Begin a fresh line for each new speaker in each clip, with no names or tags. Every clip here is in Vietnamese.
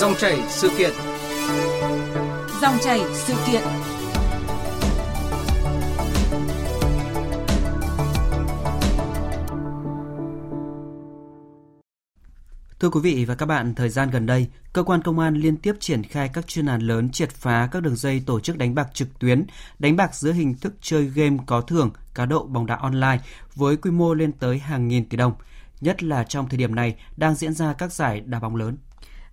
Dòng chảy sự kiện.
Dòng chảy sự kiện.
Thưa quý vị và các bạn, thời gian gần đây, cơ quan công an liên tiếp triển khai các chuyên án lớn triệt phá các đường dây tổ chức đánh bạc trực tuyến, đánh bạc dưới hình thức chơi game có thưởng, cá độ bóng đá online với quy mô lên tới hàng nghìn tỷ đồng. Nhất là trong thời điểm này đang diễn ra các giải đá bóng lớn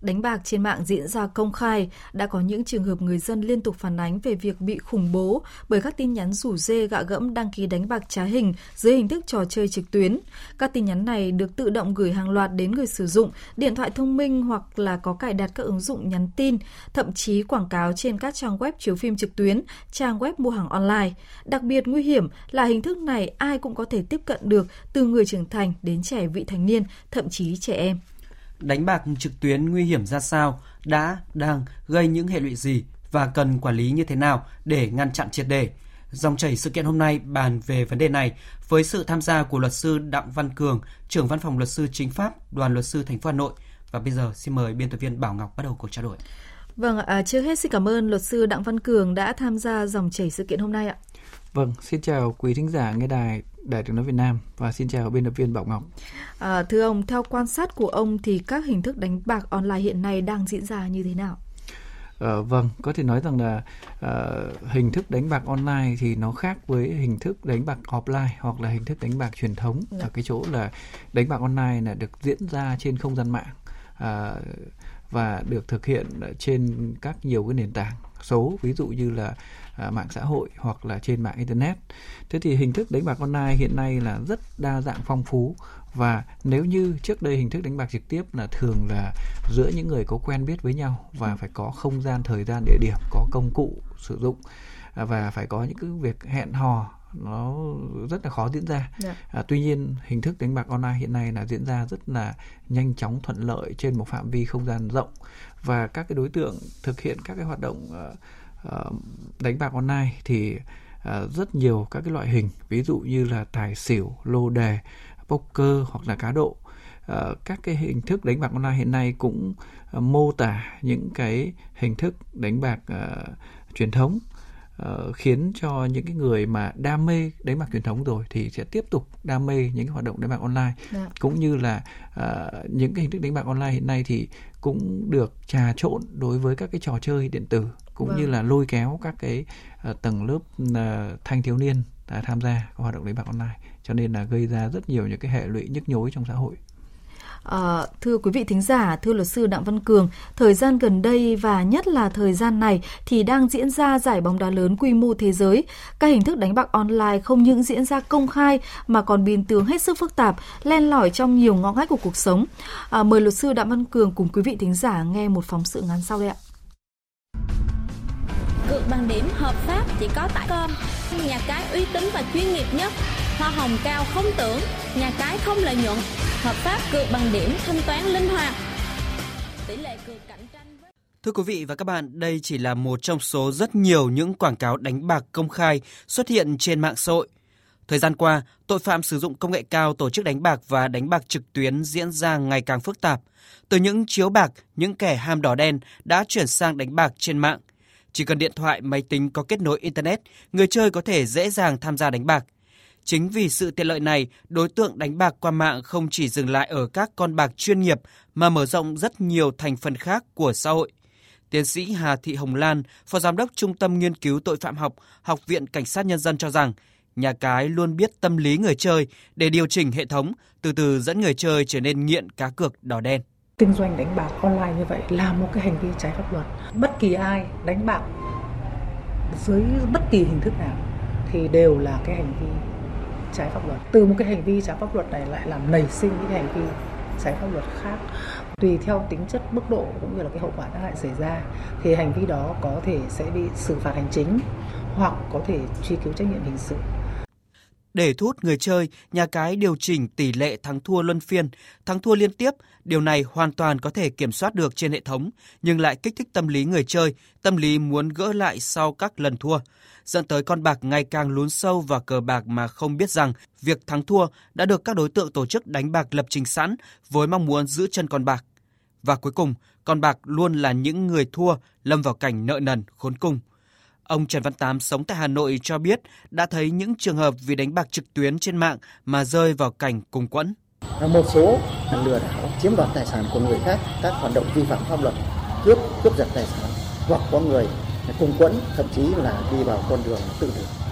đánh bạc trên mạng diễn ra công khai, đã có những trường hợp người dân liên tục phản ánh về việc bị khủng bố bởi các tin nhắn rủ dê gạ gẫm đăng ký đánh bạc trá hình dưới hình thức trò chơi trực tuyến. Các tin nhắn này được tự động gửi hàng loạt đến người sử dụng, điện thoại thông minh hoặc là có cài đặt các ứng dụng nhắn tin, thậm chí quảng cáo trên các trang web chiếu phim trực tuyến, trang web mua hàng online. Đặc biệt nguy hiểm là hình thức này ai cũng có thể tiếp cận được từ người trưởng thành đến trẻ vị thành niên, thậm chí trẻ em
đánh bạc trực tuyến nguy hiểm ra sao, đã, đang gây những hệ lụy gì và cần quản lý như thế nào để ngăn chặn triệt đề. Dòng chảy sự kiện hôm nay bàn về vấn đề này với sự tham gia của luật sư Đặng Văn Cường, trưởng văn phòng luật sư chính pháp, đoàn luật sư thành phố Hà Nội. Và bây giờ xin mời biên tập viên Bảo Ngọc bắt đầu cuộc trao đổi.
Vâng, à, trước hết xin cảm ơn luật sư Đặng Văn Cường đã tham gia dòng chảy sự kiện hôm nay ạ.
Vâng, xin chào quý thính giả nghe đài Đài tiếng nói Việt Nam và xin chào biên tập viên Bảo Ngọc.
À, thưa ông, theo quan sát của ông thì các hình thức đánh bạc online hiện nay đang diễn ra như thế nào?
À, vâng, có thể nói rằng là à, hình thức đánh bạc online thì nó khác với hình thức đánh bạc offline hoặc là hình thức đánh bạc truyền thống Được. Dạ. ở cái chỗ là đánh bạc online là được diễn ra trên không gian mạng à, và được thực hiện trên các nhiều cái nền tảng số ví dụ như là à, mạng xã hội hoặc là trên mạng internet. Thế thì hình thức đánh bạc online hiện nay là rất đa dạng phong phú và nếu như trước đây hình thức đánh bạc trực tiếp là thường là giữa những người có quen biết với nhau và phải có không gian thời gian địa điểm có công cụ sử dụng à, và phải có những cái việc hẹn hò nó rất là khó diễn ra. Dạ. À, tuy nhiên hình thức đánh bạc online hiện nay là diễn ra rất là nhanh chóng thuận lợi trên một phạm vi không gian rộng và các cái đối tượng thực hiện các cái hoạt động uh, đánh bạc online thì uh, rất nhiều các cái loại hình ví dụ như là tài xỉu, lô đề, poker hoặc là cá độ. Uh, các cái hình thức đánh bạc online hiện nay cũng mô tả những cái hình thức đánh bạc uh, truyền thống uh, khiến cho những cái người mà đam mê đánh bạc truyền thống rồi thì sẽ tiếp tục đam mê những cái hoạt động đánh bạc online Đã. Dạ. cũng như là uh, những cái hình thức đánh bạc online hiện nay thì cũng được trà trộn đối với các cái trò chơi điện tử cũng vâng. như là lôi kéo các cái uh, tầng lớp uh, thanh thiếu niên đã tham gia hoạt động đánh bạc online cho nên là gây ra rất nhiều những cái hệ lụy nhức nhối trong xã hội
À, thưa quý vị thính giả, thưa luật sư Đặng Văn Cường, thời gian gần đây và nhất là thời gian này thì đang diễn ra giải bóng đá lớn quy mô thế giới. Các hình thức đánh bạc online không những diễn ra công khai mà còn biến tướng hết sức phức tạp, len lỏi trong nhiều ngõ ngách của cuộc sống. À, mời luật sư Đặng Văn Cường cùng quý vị thính giả nghe một phóng sự ngắn sau đây ạ.
Cược bằng điểm hợp pháp chỉ có tại com, nhà cái uy tín và chuyên nghiệp nhất, hoa hồng cao không tưởng, nhà cái không lợi nhuận hợp pháp cược bằng điểm thanh toán linh hoạt. Tỷ lệ cược cạnh tranh với...
Thưa quý vị và các bạn, đây chỉ là một trong số rất nhiều những quảng cáo đánh bạc công khai xuất hiện trên mạng xã hội. Thời gian qua, tội phạm sử dụng công nghệ cao tổ chức đánh bạc và đánh bạc trực tuyến diễn ra ngày càng phức tạp. Từ những chiếu bạc, những kẻ ham đỏ đen đã chuyển sang đánh bạc trên mạng. Chỉ cần điện thoại, máy tính có kết nối Internet, người chơi có thể dễ dàng tham gia đánh bạc. Chính vì sự tiện lợi này, đối tượng đánh bạc qua mạng không chỉ dừng lại ở các con bạc chuyên nghiệp mà mở rộng rất nhiều thành phần khác của xã hội. Tiến sĩ Hà Thị Hồng Lan, Phó Giám đốc Trung tâm Nghiên cứu Tội phạm học, Học viện Cảnh sát Nhân dân cho rằng, nhà cái luôn biết tâm lý người chơi để điều chỉnh hệ thống, từ từ dẫn người chơi trở nên nghiện cá cược đỏ đen.
Kinh doanh đánh bạc online như vậy là một cái hành vi trái pháp luật. Bất kỳ ai đánh bạc dưới bất kỳ hình thức nào thì đều là cái hành vi trái pháp luật. Từ một cái hành vi trái pháp luật này lại làm nảy sinh những hành vi trái pháp luật khác. Tùy theo tính chất, mức độ cũng như là cái hậu quả tác hại xảy ra thì hành vi đó có thể sẽ bị xử phạt hành chính hoặc có thể truy cứu trách nhiệm hình sự
để thu hút người chơi, nhà cái điều chỉnh tỷ lệ thắng thua luân phiên, thắng thua liên tiếp. Điều này hoàn toàn có thể kiểm soát được trên hệ thống, nhưng lại kích thích tâm lý người chơi, tâm lý muốn gỡ lại sau các lần thua dẫn tới con bạc ngày càng lún sâu vào cờ bạc mà không biết rằng việc thắng thua đã được các đối tượng tổ chức đánh bạc lập trình sẵn với mong muốn giữ chân con bạc. Và cuối cùng, con bạc luôn là những người thua lâm vào cảnh nợ nần khốn cùng. Ông Trần Văn Tám sống tại Hà Nội cho biết đã thấy những trường hợp vì đánh bạc trực tuyến trên mạng mà rơi vào cảnh cùng quẫn.
Một số lừa đảo chiếm đoạt tài sản của người khác, các hoạt động vi phạm pháp luật, cướp, cướp giật tài sản hoặc có người cùng quẫn thậm chí là đi vào con đường tự tử.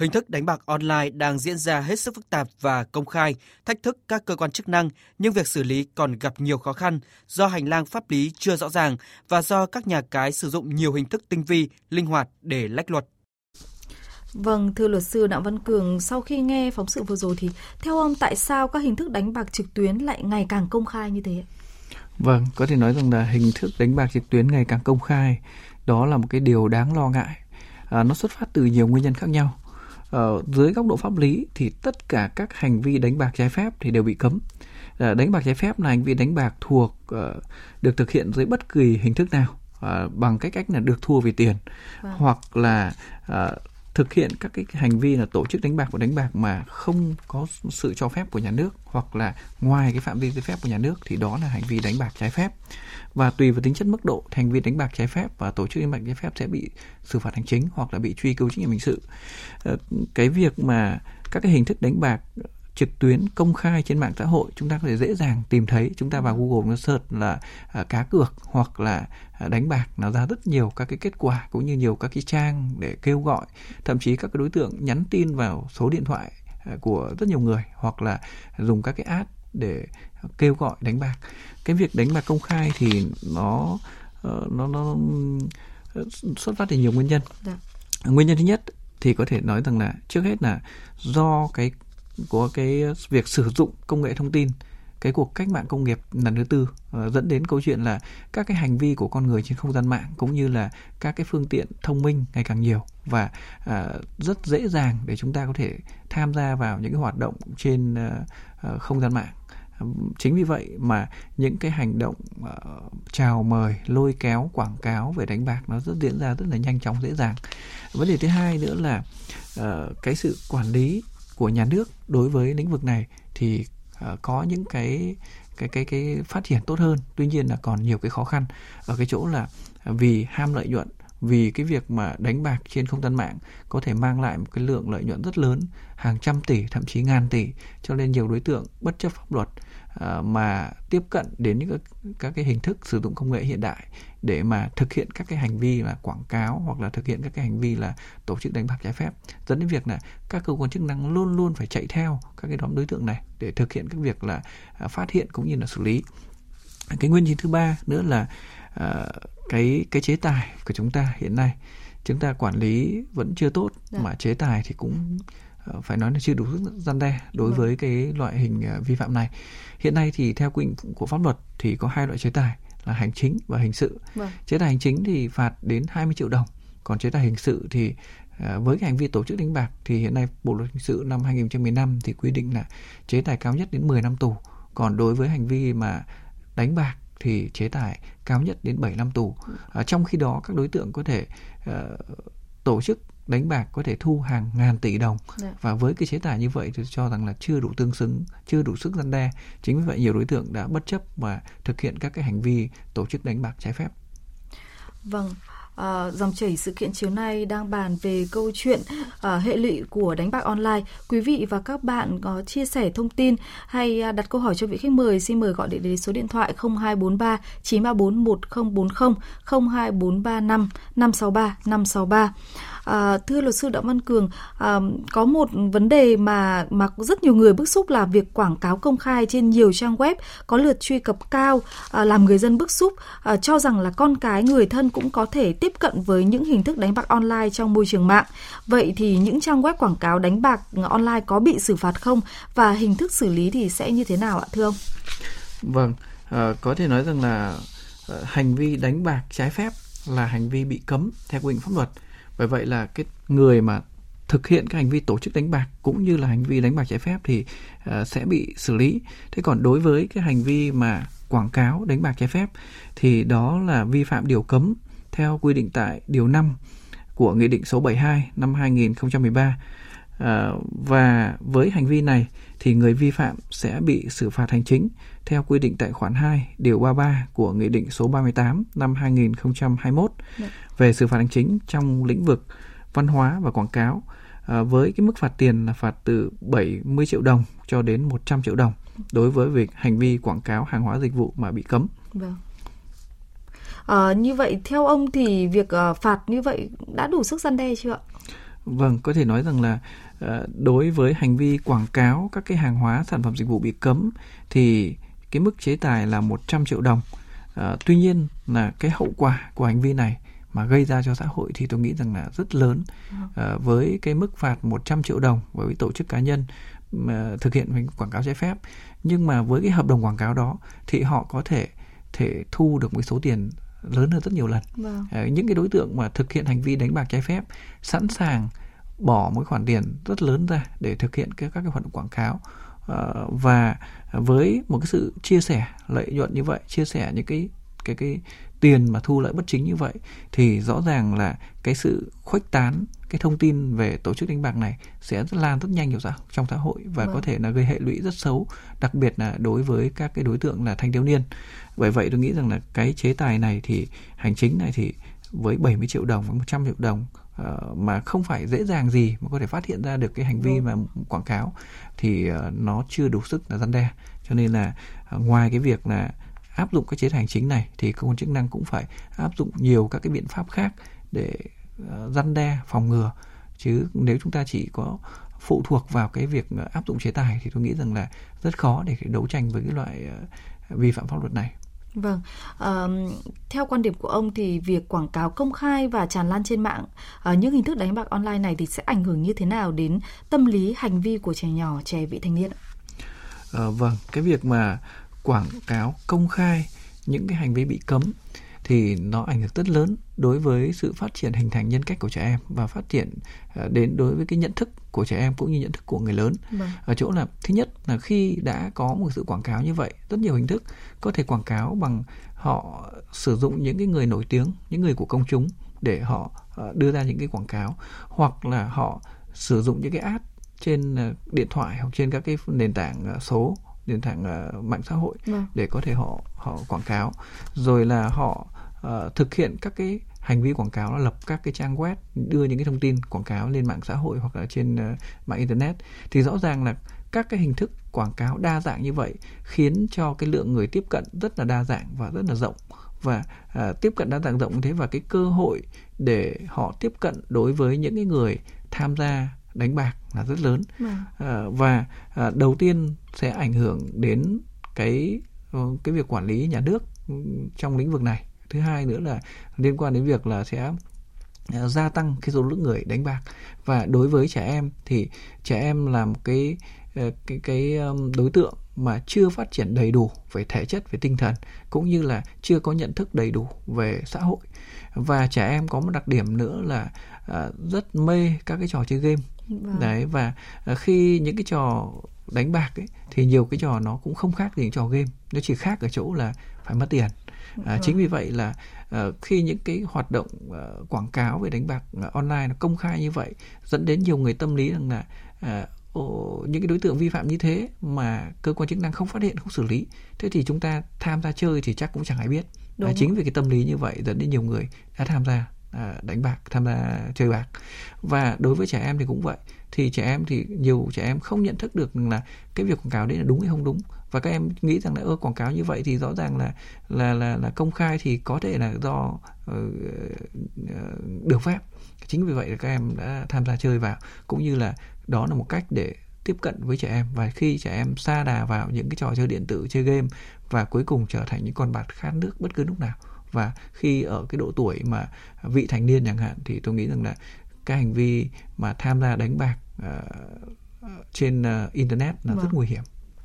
Hình thức đánh bạc online đang diễn ra hết sức phức tạp và công khai, thách thức các cơ quan chức năng, nhưng việc xử lý còn gặp nhiều khó khăn do hành lang pháp lý chưa rõ ràng và do các nhà cái sử dụng nhiều hình thức tinh vi, linh hoạt để lách luật.
Vâng, thưa luật sư Đặng Văn Cường, sau khi nghe phóng sự vừa rồi thì theo ông tại sao các hình thức đánh bạc trực tuyến lại ngày càng công khai như thế?
Vâng, có thể nói rằng là hình thức đánh bạc trực tuyến ngày càng công khai, đó là một cái điều đáng lo ngại. À, nó xuất phát từ nhiều nguyên nhân khác nhau. Ở dưới góc độ pháp lý thì tất cả các hành vi đánh bạc trái phép thì đều bị cấm. À, đánh bạc trái phép là hành vi đánh bạc thuộc uh, được thực hiện dưới bất kỳ hình thức nào. Bằng cách cách là được thua vì tiền vâng. hoặc là thực hiện các cái hành vi là tổ chức đánh bạc và đánh bạc mà không có sự cho phép của nhà nước hoặc là ngoài cái phạm vi giấy phép của nhà nước thì đó là hành vi đánh bạc trái phép. Và tùy vào tính chất mức độ hành vi đánh bạc trái phép và tổ chức đánh bạc trái phép sẽ bị xử phạt hành chính hoặc là bị truy cứu trách nhiệm hình sự. Ờ, cái việc mà các cái hình thức đánh bạc trực tuyến công khai trên mạng xã hội chúng ta có thể dễ dàng tìm thấy chúng ta vào Google nó search là à, cá cược hoặc là à, đánh bạc nó ra rất nhiều các cái kết quả cũng như nhiều các cái trang để kêu gọi thậm chí các cái đối tượng nhắn tin vào số điện thoại à, của rất nhiều người hoặc là dùng các cái app để kêu gọi đánh bạc cái việc đánh bạc công khai thì nó ờ, nó nó xuất phát từ nhiều nguyên nhân Đã. Dạ. nguyên nhân thứ nhất thì có thể nói rằng là trước hết là do cái của cái việc sử dụng công nghệ thông tin cái cuộc cách mạng công nghiệp lần thứ tư uh, dẫn đến câu chuyện là các cái hành vi của con người trên không gian mạng cũng như là các cái phương tiện thông minh ngày càng nhiều và uh, rất dễ dàng để chúng ta có thể tham gia vào những cái hoạt động trên uh, uh, không gian mạng. Chính vì vậy mà những cái hành động uh, chào mời lôi kéo quảng cáo về đánh bạc nó rất diễn ra rất là nhanh chóng dễ dàng. Vấn đề thứ hai nữa là uh, cái sự quản lý của nhà nước đối với lĩnh vực này thì uh, có những cái cái cái cái phát triển tốt hơn. Tuy nhiên là còn nhiều cái khó khăn. Ở cái chỗ là vì ham lợi nhuận vì cái việc mà đánh bạc trên không gian mạng có thể mang lại một cái lượng lợi nhuận rất lớn hàng trăm tỷ thậm chí ngàn tỷ. Cho nên nhiều đối tượng bất chấp pháp luật uh, mà tiếp cận đến những các, các cái hình thức sử dụng công nghệ hiện đại để mà thực hiện các cái hành vi là quảng cáo hoặc là thực hiện các cái hành vi là tổ chức đánh bạc trái phép dẫn đến việc là các cơ quan chức năng luôn luôn phải chạy theo các cái nhóm đối tượng này để thực hiện các việc là uh, phát hiện cũng như là xử lý cái nguyên nhân thứ ba nữa là uh, cái cái chế tài của chúng ta hiện nay chúng ta quản lý vẫn chưa tốt Đã. Dạ. mà chế tài thì cũng phải nói là chưa đủ sức gian đe đối vâng. với cái loại hình uh, vi phạm này hiện nay thì theo quy định của pháp luật thì có hai loại chế tài là hành chính và hình sự vâng. chế tài hành chính thì phạt đến 20 triệu đồng còn chế tài hình sự thì uh, với cái hành vi tổ chức đánh bạc thì hiện nay bộ luật hình sự năm 2015 thì quy định là chế tài cao nhất đến 10 năm tù còn đối với hành vi mà đánh bạc thì chế tài cao nhất đến 7 năm tù. À, trong khi đó các đối tượng có thể uh, tổ chức đánh bạc có thể thu hàng ngàn tỷ đồng dạ. và với cái chế tài như vậy thì cho rằng là chưa đủ tương xứng, chưa đủ sức gian đe. Chính vì vậy nhiều đối tượng đã bất chấp và thực hiện các cái hành vi tổ chức đánh bạc trái phép.
Vâng, uh, dòng chảy sự kiện chiều nay đang bàn về câu chuyện uh, hệ lụy của đánh bạc online. Quý vị và các bạn có chia sẻ thông tin hay uh, đặt câu hỏi cho vị khách mời xin mời gọi điện đến số điện thoại 0243 934 1040 02435 563 563. À, thưa luật sư Đặng Văn Cường, à, có một vấn đề mà mà rất nhiều người bức xúc là việc quảng cáo công khai trên nhiều trang web có lượt truy cập cao à, làm người dân bức xúc à, cho rằng là con cái người thân cũng có thể tiếp cận với những hình thức đánh bạc online trong môi trường mạng. Vậy thì những trang web quảng cáo đánh bạc online có bị xử phạt không và hình thức xử lý thì sẽ như thế nào ạ thưa ông?
Vâng, à, có thể nói rằng là à, hành vi đánh bạc trái phép là hành vi bị cấm theo quy định pháp luật bởi vậy là cái người mà thực hiện các hành vi tổ chức đánh bạc cũng như là hành vi đánh bạc trái phép thì uh, sẽ bị xử lý. Thế còn đối với cái hành vi mà quảng cáo đánh bạc trái phép thì đó là vi phạm điều cấm theo quy định tại điều 5 của Nghị định số 72 năm 2013. À, và với hành vi này thì người vi phạm sẽ bị xử phạt hành chính theo quy định tại khoản 2 điều 33 của Nghị định số 38 năm 2021 Được. về xử phạt hành chính trong lĩnh vực văn hóa và quảng cáo à, với cái mức phạt tiền là phạt từ 70 triệu đồng cho đến 100 triệu đồng đối với việc hành vi quảng cáo hàng hóa dịch vụ mà bị cấm.
Vâng. À, như vậy theo ông thì việc uh, phạt như vậy đã đủ sức gian đe chưa ạ?
Vâng, có thể nói rằng là ờ, đối với hành vi quảng cáo các cái hàng hóa sản phẩm dịch vụ bị cấm thì cái mức chế tài là 100 triệu đồng. Ờ, tuy nhiên là cái hậu quả của hành vi này mà gây ra cho xã hội thì tôi nghĩ rằng là rất lớn ờ, với cái mức phạt 100 triệu đồng với tổ chức cá nhân mà thực hiện quảng cáo trái phép nhưng mà với cái hợp đồng quảng cáo đó thì họ có thể thể thu được một số tiền lớn hơn rất nhiều lần vâng. à, những cái đối tượng mà thực hiện hành vi đánh bạc trái phép sẵn sàng bỏ một khoản tiền rất lớn ra để thực hiện các các cái hoạt động quảng cáo à, và với một cái sự chia sẻ lợi nhuận như vậy chia sẻ những cái cái cái tiền mà thu lợi bất chính như vậy thì rõ ràng là cái sự khuếch tán cái thông tin về tổ chức đánh bạc này sẽ rất lan rất nhanh nhiều trong xã hội và vâng. có thể là gây hệ lụy rất xấu đặc biệt là đối với các cái đối tượng là thanh thiếu niên. Bởi vậy tôi nghĩ rằng là cái chế tài này thì hành chính này thì với 70 triệu đồng với 100 triệu đồng uh, mà không phải dễ dàng gì mà có thể phát hiện ra được cái hành vi mà quảng cáo thì uh, nó chưa đủ sức là răn đe. Cho nên là uh, ngoài cái việc là áp dụng cái chế tài hành chính này thì cơ quan chức năng cũng phải áp dụng nhiều các cái biện pháp khác để răn đe phòng ngừa chứ nếu chúng ta chỉ có phụ thuộc vào cái việc áp dụng chế tài thì tôi nghĩ rằng là rất khó để đấu tranh với cái loại uh, vi phạm pháp luật này.
Vâng, à, theo quan điểm của ông thì việc quảng cáo công khai và tràn lan trên mạng à, những hình thức đánh bạc online này thì sẽ ảnh hưởng như thế nào đến tâm lý hành vi của trẻ nhỏ, trẻ vị thành niên?
À, vâng, cái việc mà quảng cáo công khai những cái hành vi bị cấm thì nó ảnh hưởng rất lớn đối với sự phát triển hình thành nhân cách của trẻ em và phát triển à, đến đối với cái nhận thức của trẻ em cũng như nhận thức của người lớn vâng. ở chỗ là thứ nhất là khi đã có một sự quảng cáo như vậy rất nhiều hình thức có thể quảng cáo bằng họ sử dụng những cái người nổi tiếng những người của công chúng để họ à, đưa ra những cái quảng cáo hoặc là họ sử dụng những cái app trên à, điện thoại hoặc trên các cái nền tảng số nền tảng mạng xã hội vâng. để có thể họ họ quảng cáo rồi là họ uh, thực hiện các cái hành vi quảng cáo là lập các cái trang web đưa những cái thông tin quảng cáo lên mạng xã hội hoặc là trên uh, mạng internet. Thì rõ ràng là các cái hình thức quảng cáo đa dạng như vậy khiến cho cái lượng người tiếp cận rất là đa dạng và rất là rộng. Và à, tiếp cận đa dạng rộng như thế và cái cơ hội để họ tiếp cận đối với những cái người tham gia đánh bạc là rất lớn. À, và à, đầu tiên sẽ ảnh hưởng đến cái ờ, cái việc quản lý nhà nước trong lĩnh vực này thứ hai nữa là liên quan đến việc là sẽ ờ, gia tăng cái số lượng người đánh bạc. Và đối với trẻ em thì trẻ em là một cái cái cái đối tượng mà chưa phát triển đầy đủ về thể chất về tinh thần cũng như là chưa có nhận thức đầy đủ về xã hội. Và trẻ em có một đặc điểm nữa là rất mê các cái trò chơi game. Vâng. đấy và khi những cái trò đánh bạc ấy thì nhiều cái trò nó cũng không khác gì những trò game. Nó chỉ khác ở chỗ là phải mất tiền. À, vâng. chính vì vậy là uh, khi những cái hoạt động uh, quảng cáo về đánh bạc uh, online nó công khai như vậy dẫn đến nhiều người tâm lý rằng là uh, Ồ, những cái đối tượng vi phạm như thế mà cơ quan chức năng không phát hiện không xử lý thế thì chúng ta tham gia chơi thì chắc cũng chẳng ai biết. À, chính vì cái tâm lý như vậy dẫn đến nhiều người đã tham gia À, đánh bạc tham gia chơi bạc. Và đối với trẻ em thì cũng vậy. Thì trẻ em thì nhiều trẻ em không nhận thức được là cái việc quảng cáo đấy là đúng hay không đúng. Và các em nghĩ rằng là ơ quảng cáo như vậy thì rõ ràng là là là là công khai thì có thể là do uh, được phép. Chính vì vậy là các em đã tham gia chơi vào. Cũng như là đó là một cách để tiếp cận với trẻ em. Và khi trẻ em xa đà vào những cái trò chơi điện tử chơi game và cuối cùng trở thành những con bạc khát nước bất cứ lúc nào và khi ở cái độ tuổi mà vị thành niên chẳng hạn thì tôi nghĩ rằng là cái hành vi mà tham gia đánh bạc uh, trên uh, internet là vâng. rất nguy hiểm.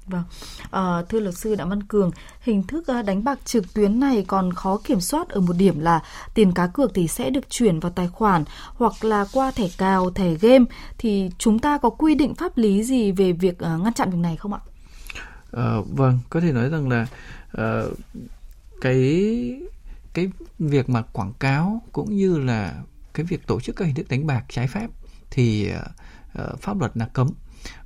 Vâng, à, thưa luật sư Đặng Văn Cường, hình thức đánh bạc trực tuyến này còn khó kiểm soát ở một điểm là tiền cá cược thì sẽ được chuyển vào tài khoản hoặc là qua thẻ cào, thẻ game thì chúng ta có quy định pháp lý gì về việc ngăn chặn việc này không ạ?
À, vâng, có thể nói rằng là uh, cái cái việc mà quảng cáo cũng như là cái việc tổ chức các hình thức đánh bạc trái phép thì uh, pháp luật là cấm.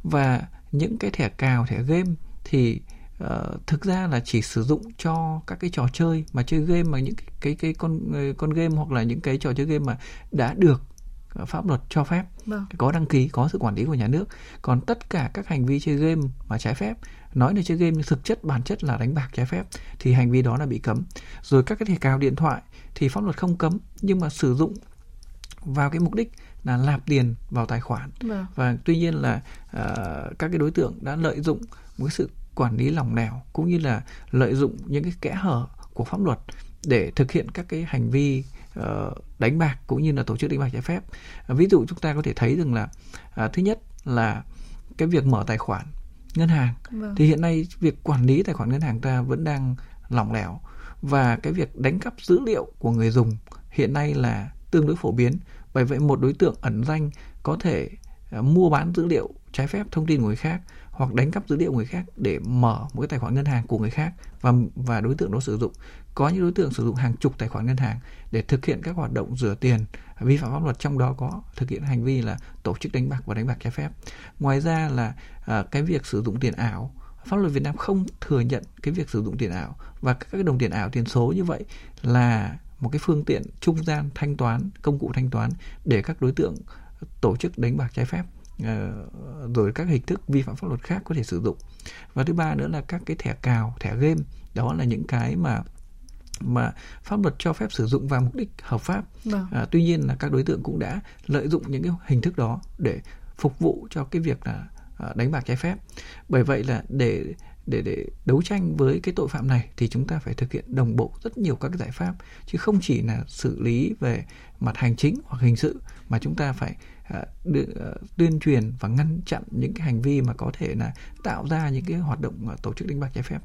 Và những cái thẻ cào thẻ game thì uh, thực ra là chỉ sử dụng cho các cái trò chơi mà chơi game mà những cái cái, cái con con game hoặc là những cái trò chơi game mà đã được pháp luật cho phép vâng. có đăng ký có sự quản lý của nhà nước còn tất cả các hành vi chơi game mà trái phép nói là chơi game nhưng thực chất bản chất là đánh bạc trái phép thì hành vi đó là bị cấm rồi các cái thẻ cào điện thoại thì pháp luật không cấm nhưng mà sử dụng vào cái mục đích là nạp tiền vào tài khoản vâng. và tuy nhiên là uh, các cái đối tượng đã lợi dụng một cái sự quản lý lỏng lẻo cũng như là lợi dụng những cái kẽ hở của pháp luật để thực hiện các cái hành vi đánh bạc cũng như là tổ chức đánh bạc trái phép. Uh, ví dụ chúng ta có thể thấy rằng là uh, thứ nhất là cái việc mở tài khoản ngân hàng. Vâng. thì hiện nay việc quản lý tài khoản ngân hàng ta vẫn đang lỏng lẻo và cái việc đánh cắp dữ liệu của người dùng hiện nay là tương đối phổ biến. Bởi vậy một đối tượng ẩn danh có thể mua bán dữ liệu trái phép thông tin của người khác hoặc đánh cắp dữ liệu người khác để mở một cái tài khoản ngân hàng của người khác và và đối tượng đó sử dụng. Có những đối tượng sử dụng hàng chục tài khoản ngân hàng để thực hiện các hoạt động rửa tiền vi phạm pháp luật trong đó có thực hiện hành vi là tổ chức đánh bạc và đánh bạc trái phép. Ngoài ra là à, cái việc sử dụng tiền ảo pháp luật Việt Nam không thừa nhận cái việc sử dụng tiền ảo và các cái đồng tiền ảo tiền số như vậy là một cái phương tiện trung gian thanh toán công cụ thanh toán để các đối tượng tổ chức đánh bạc trái phép rồi các hình thức vi phạm pháp luật khác có thể sử dụng. Và thứ ba nữa là các cái thẻ cào thẻ game. Đó là những cái mà mà pháp luật cho phép sử dụng vào mục đích hợp pháp. Vâng. à, tuy nhiên là các đối tượng cũng đã lợi dụng những cái hình thức đó để phục vụ cho cái việc là à, đánh bạc trái phép. Bởi vậy là để để để đấu tranh với cái tội phạm này thì chúng ta phải thực hiện đồng bộ rất nhiều các cái giải pháp. Chứ không chỉ là xử lý về mặt hành chính hoặc hình sự mà chúng ta phải Ờ, ờ, tuyên truyền và ngăn chặn những cái hành vi mà có thể là tạo ra những cái hoạt động ờ, tổ chức đánh bạc trái phép.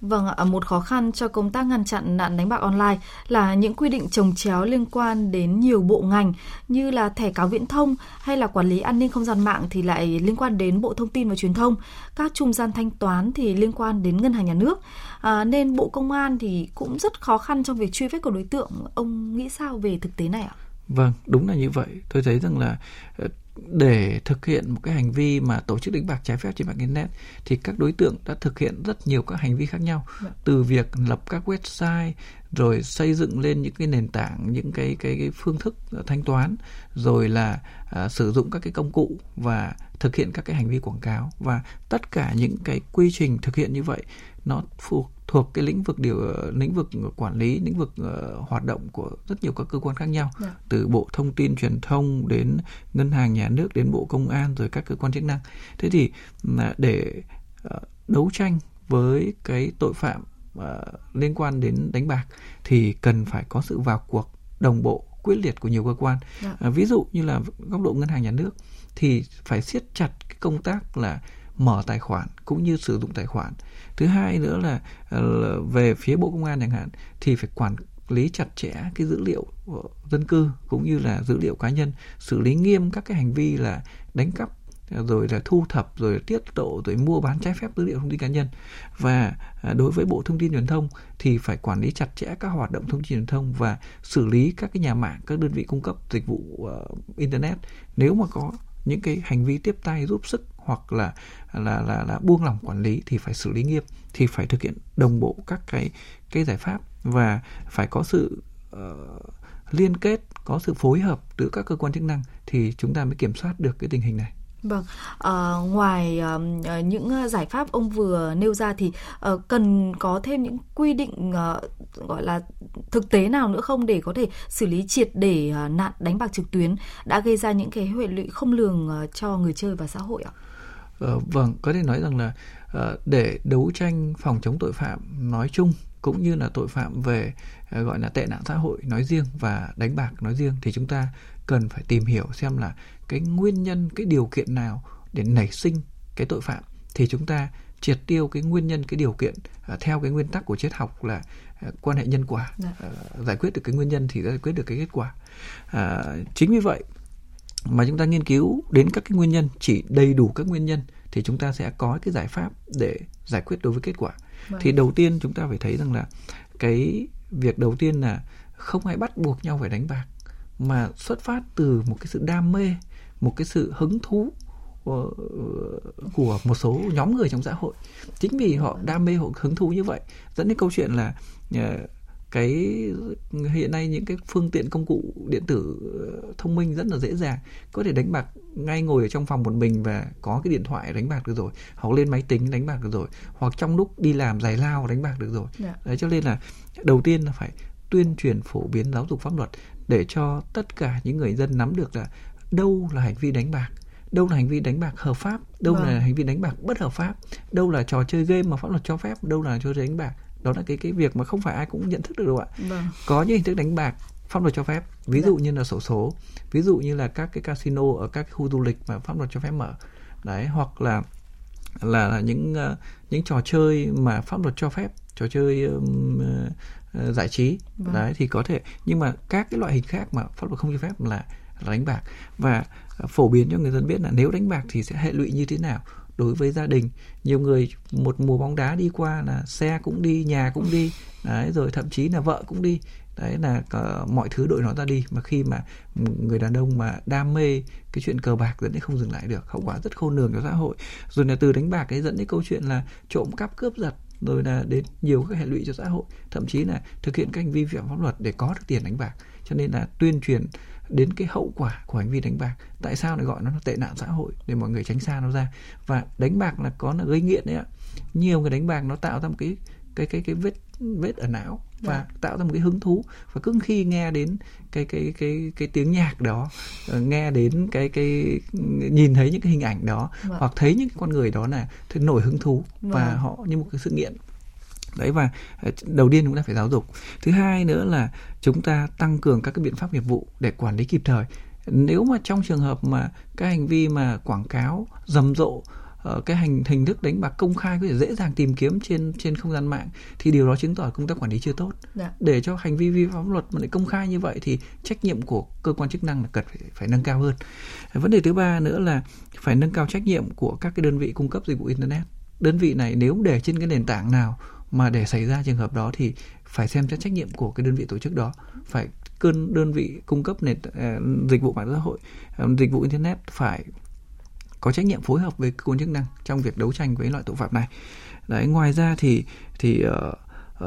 Vâng ạ, à, một khó khăn cho công tác ngăn chặn nạn đánh bạc online là những quy định trồng chéo liên quan đến nhiều bộ ngành như là thẻ cáo viễn thông hay là quản lý an ninh không gian mạng thì lại liên quan đến Bộ Thông tin và Truyền thông, các trung gian thanh toán thì liên quan đến ngân hàng nhà nước. À, nên Bộ Công an thì cũng rất khó khăn trong việc truy vết của đối tượng. Ông nghĩ sao về thực tế này ạ?
Vâng, đúng là như vậy. Tôi thấy rằng là ờ, để thực hiện một cái hành vi mà tổ chức đánh bạc trái phép trên mạng internet thì các đối tượng đã thực hiện rất nhiều các hành vi khác nhau dạ. từ việc lập các website rồi xây dựng lên những cái nền tảng những cái cái, cái phương thức thanh toán rồi là à, sử dụng các cái công cụ và thực hiện các cái hành vi quảng cáo và tất cả những cái quy trình thực hiện như vậy nó thuộc thuộc cái lĩnh vực điều lĩnh vực quản lý lĩnh vực uh, hoạt động của rất nhiều các cơ quan khác nhau yeah. Dạ. từ bộ thông tin truyền thông đến ngân hàng nhà nước đến bộ công an rồi các cơ quan chức năng thế thì uh, để uh, đấu tranh với cái tội phạm uh, liên quan đến đánh bạc thì cần phải có sự vào cuộc đồng bộ quyết liệt của nhiều cơ quan yeah. Dạ. uh, ví dụ như là góc độ ngân hàng nhà nước thì phải siết chặt cái công tác là mở tài khoản cũng như sử dụng tài khoản. Thứ hai nữa ờ, là, về phía bộ công an chẳng hạn thì phải quản lý chặt chẽ cái dữ liệu dân cư cũng như là dữ liệu cá nhân xử lý nghiêm các cái hành vi là đánh cắp ờ, rồi là thu thập rồi tiết lộ rồi mua bán trái phép dữ liệu thông tin cá nhân. Và à, đối với bộ thông tin truyền thông thì phải quản lý chặt chẽ các hoạt động thông tin truyền thông và xử lý các cái nhà mạng các đơn vị cung cấp dịch vụ uh, internet nếu mà có những cái hành vi tiếp tay giúp sức hoặc là là là là buông lỏng quản lý thì phải xử lý nghiêm thì phải thực hiện đồng bộ các cái cái giải pháp và phải có sự uh, liên kết có sự phối hợp từ các cơ quan chức năng thì chúng ta mới kiểm soát được cái tình hình này
Vâng, à, ngoài à, những giải pháp ông vừa nêu ra thì à, cần có thêm những quy định à, gọi là thực tế nào nữa không để có thể xử lý triệt để à, nạn đánh bạc trực tuyến đã gây ra những cái hệ lụy không lường à, cho người chơi và xã hội ạ?
Uh, vâng, có thể nói rằng là uh, để đấu tranh phòng chống tội phạm nói chung cũng như là tội phạm về uh, gọi là tệ nạn xã hội nói riêng và đánh bạc nói riêng thì chúng ta cần phải tìm hiểu xem là cái nguyên nhân cái điều kiện nào để nảy sinh cái tội phạm. Thì chúng ta triệt tiêu cái nguyên nhân cái điều kiện uh, theo cái nguyên tắc của triết học là uh, quan hệ nhân quả. Uh, giải quyết được cái nguyên nhân thì giải quyết được cái kết quả. Uh, chính vì vậy mà chúng ta nghiên cứu đến các cái nguyên nhân chỉ đầy đủ các nguyên nhân thì chúng ta sẽ có cái giải pháp để giải quyết đối với kết quả vâng. thì đầu tiên chúng ta phải thấy rằng là cái việc đầu tiên là không ai bắt buộc nhau phải đánh bạc mà xuất phát từ một cái sự đam mê một cái sự hứng thú của, của một số nhóm người trong xã hội chính vì họ đam mê họ hứng thú như vậy dẫn đến câu chuyện là ờ, cái hiện nay những cái phương tiện công cụ điện tử ờ, thông minh rất là dễ dàng có thể đánh bạc ngay ngồi ở trong phòng một mình và có cái điện thoại đánh bạc được rồi hoặc lên máy tính đánh bạc được rồi hoặc trong lúc đi làm giải lao đánh bạc được rồi yeah. Dạ. đấy cho nên là đầu tiên là phải tuyên truyền phổ biến giáo dục pháp luật để cho tất cả những người dân nắm được là đâu là hành vi đánh bạc đâu là hành vi đánh bạc hợp pháp đâu vâng. là hành vi đánh bạc bất hợp pháp đâu là trò chơi game mà pháp luật cho phép đâu là trò chơi đánh bạc đó là cái cái việc mà không phải ai cũng nhận thức được đâu ạ. Vâng. có những hình thức đánh bạc pháp luật cho phép. Ví dụ dạ. như là sổ số. Ví dụ như là các cái casino ở các khu du lịch mà pháp luật cho phép mở. Đấy hoặc là là, là những uh, những trò chơi mà pháp luật cho phép. Trò chơi um, uh, giải trí. Vâng. đấy thì có thể. Nhưng mà các cái loại hình khác mà pháp luật không cho phép là, là đánh bạc. Và phổ biến cho người dân biết là nếu đánh bạc thì sẽ hệ lụy như thế nào đối với gia đình. Nhiều người một mùa bóng đá đi qua là xe cũng đi, nhà cũng đi, đấy, rồi thậm chí là vợ cũng đi. Đấy là mọi thứ đội nó ra đi. Mà khi mà người đàn ông mà đam mê cái chuyện cờ bạc dẫn đến không dừng lại được, hậu quả rất khôn lường cho xã hội. Rồi là từ đánh bạc ấy dẫn đến câu chuyện là trộm cắp, cướp giật, rồi là đến nhiều các hệ lụy cho xã hội. Thậm chí là thực hiện các hành vi vi phạm pháp luật để có được tiền đánh bạc. Cho nên là tuyên truyền đến cái hậu quả của hành vi đánh bạc tại sao lại gọi nó là tệ nạn xã hội để mọi người tránh xa nó ra và đánh bạc là có là gây nghiện đấy ạ nhiều người đánh bạc nó tạo ra một cái cái cái cái vết vết ở não và yeah. Dạ. tạo ra một cái hứng thú và cứ khi nghe đến cái cái cái cái tiếng nhạc đó ờ, nghe đến cái cái nhìn thấy những cái hình ảnh đó vâng. hoặc thấy những cái con người đó là thì nổi hứng thú vâng. và họ như một cái sự nghiện đấy và ờ, đầu tiên chúng ta phải giáo dục. Thứ hai nữa là chúng ta tăng cường các cái biện pháp nghiệp vụ để quản lý kịp thời. Nếu mà trong trường hợp mà các hành vi mà quảng cáo rầm rộ Ờ, cái hành hình thức đánh bạc công khai có thể dễ dàng tìm kiếm trên trên không gian mạng thì điều đó chứng tỏ công tác quản lý chưa tốt. Dạ. để cho hành vi vi phạm pháp luật mà lại công khai như vậy thì trách nhiệm của cơ quan chức năng là cần phải, phải nâng cao hơn. Vấn đề thứ ba nữa là phải nâng cao trách nhiệm của các cái đơn vị cung cấp dịch vụ internet. Đơn vị này nếu để trên cái nền tảng nào mà để xảy ra trường hợp đó thì phải xem xét trách nhiệm của cái đơn vị tổ chức đó. Phải cơn đơn vị cung cấp nền ờ, dịch vụ mạng xã hội ờ, dịch vụ internet phải có trách nhiệm phối hợp với cơ quan chức năng trong việc đấu tranh với loại tội phạm này. Đấy ngoài ra thì thì uh,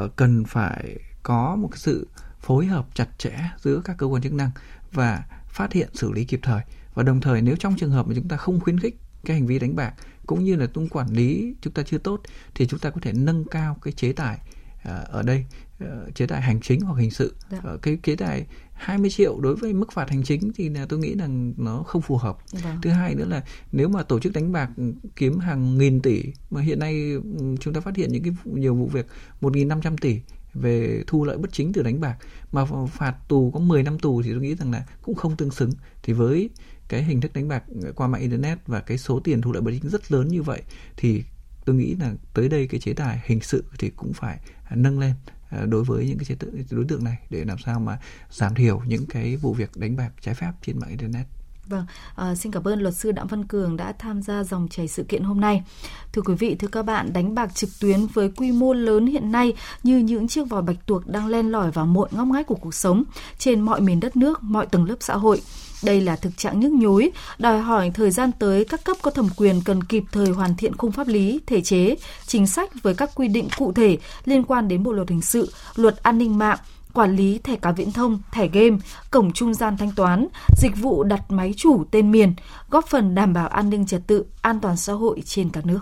uh, cần phải có một cái sự phối hợp chặt chẽ giữa các cơ quan chức năng và phát hiện xử lý kịp thời. Và đồng thời nếu trong trường hợp mà chúng ta không khuyến khích cái hành vi đánh bạc cũng như là tung quản lý chúng ta chưa tốt thì chúng ta có thể nâng cao cái chế tài uh, ở đây uh, chế tài hành chính hoặc hình sự uh, cái chế tài 20 triệu đối với mức phạt hành chính thì là tôi nghĩ rằng nó không phù hợp. Vâng. Thứ hai nữa là nếu mà tổ chức đánh bạc kiếm hàng nghìn tỷ mà hiện nay ừ, chúng ta phát hiện những cái nhiều vụ việc 1.500 tỷ về thu lợi bất chính từ đánh bạc mà phạt tù có 10 năm tù thì tôi nghĩ rằng là cũng không tương xứng. Thì với cái hình thức đánh bạc qua mạng internet và cái số tiền thu lợi bất chính rất lớn như vậy thì tôi nghĩ là tới đây cái chế tài hình sự thì cũng phải à, nâng lên à, đối với những cái chế tự, đối tượng này để làm sao mà giảm thiểu những cái vụ việc đánh bạc trái phép trên mạng internet.
Vâng, à, xin cảm ơn luật sư Đặng Văn Cường đã tham gia dòng chảy sự kiện hôm nay. Thưa quý vị, thưa các bạn, đánh bạc trực tuyến với quy mô lớn hiện nay như những chiếc vòi bạch tuộc đang len lỏi vào mọi ngóc ngách của cuộc sống trên mọi miền đất nước, mọi tầng lớp xã hội. Đây là thực trạng nhức nhối, đòi hỏi thời gian tới các cấp có thẩm quyền cần kịp thời hoàn thiện khung pháp lý, thể chế, chính sách với các quy định cụ thể liên quan đến Bộ luật hình sự, luật an ninh mạng, quản lý thẻ cá viễn thông, thẻ game, cổng trung gian thanh toán, dịch vụ đặt máy chủ tên miền, góp phần đảm bảo an ninh trật tự, an toàn xã hội trên cả nước.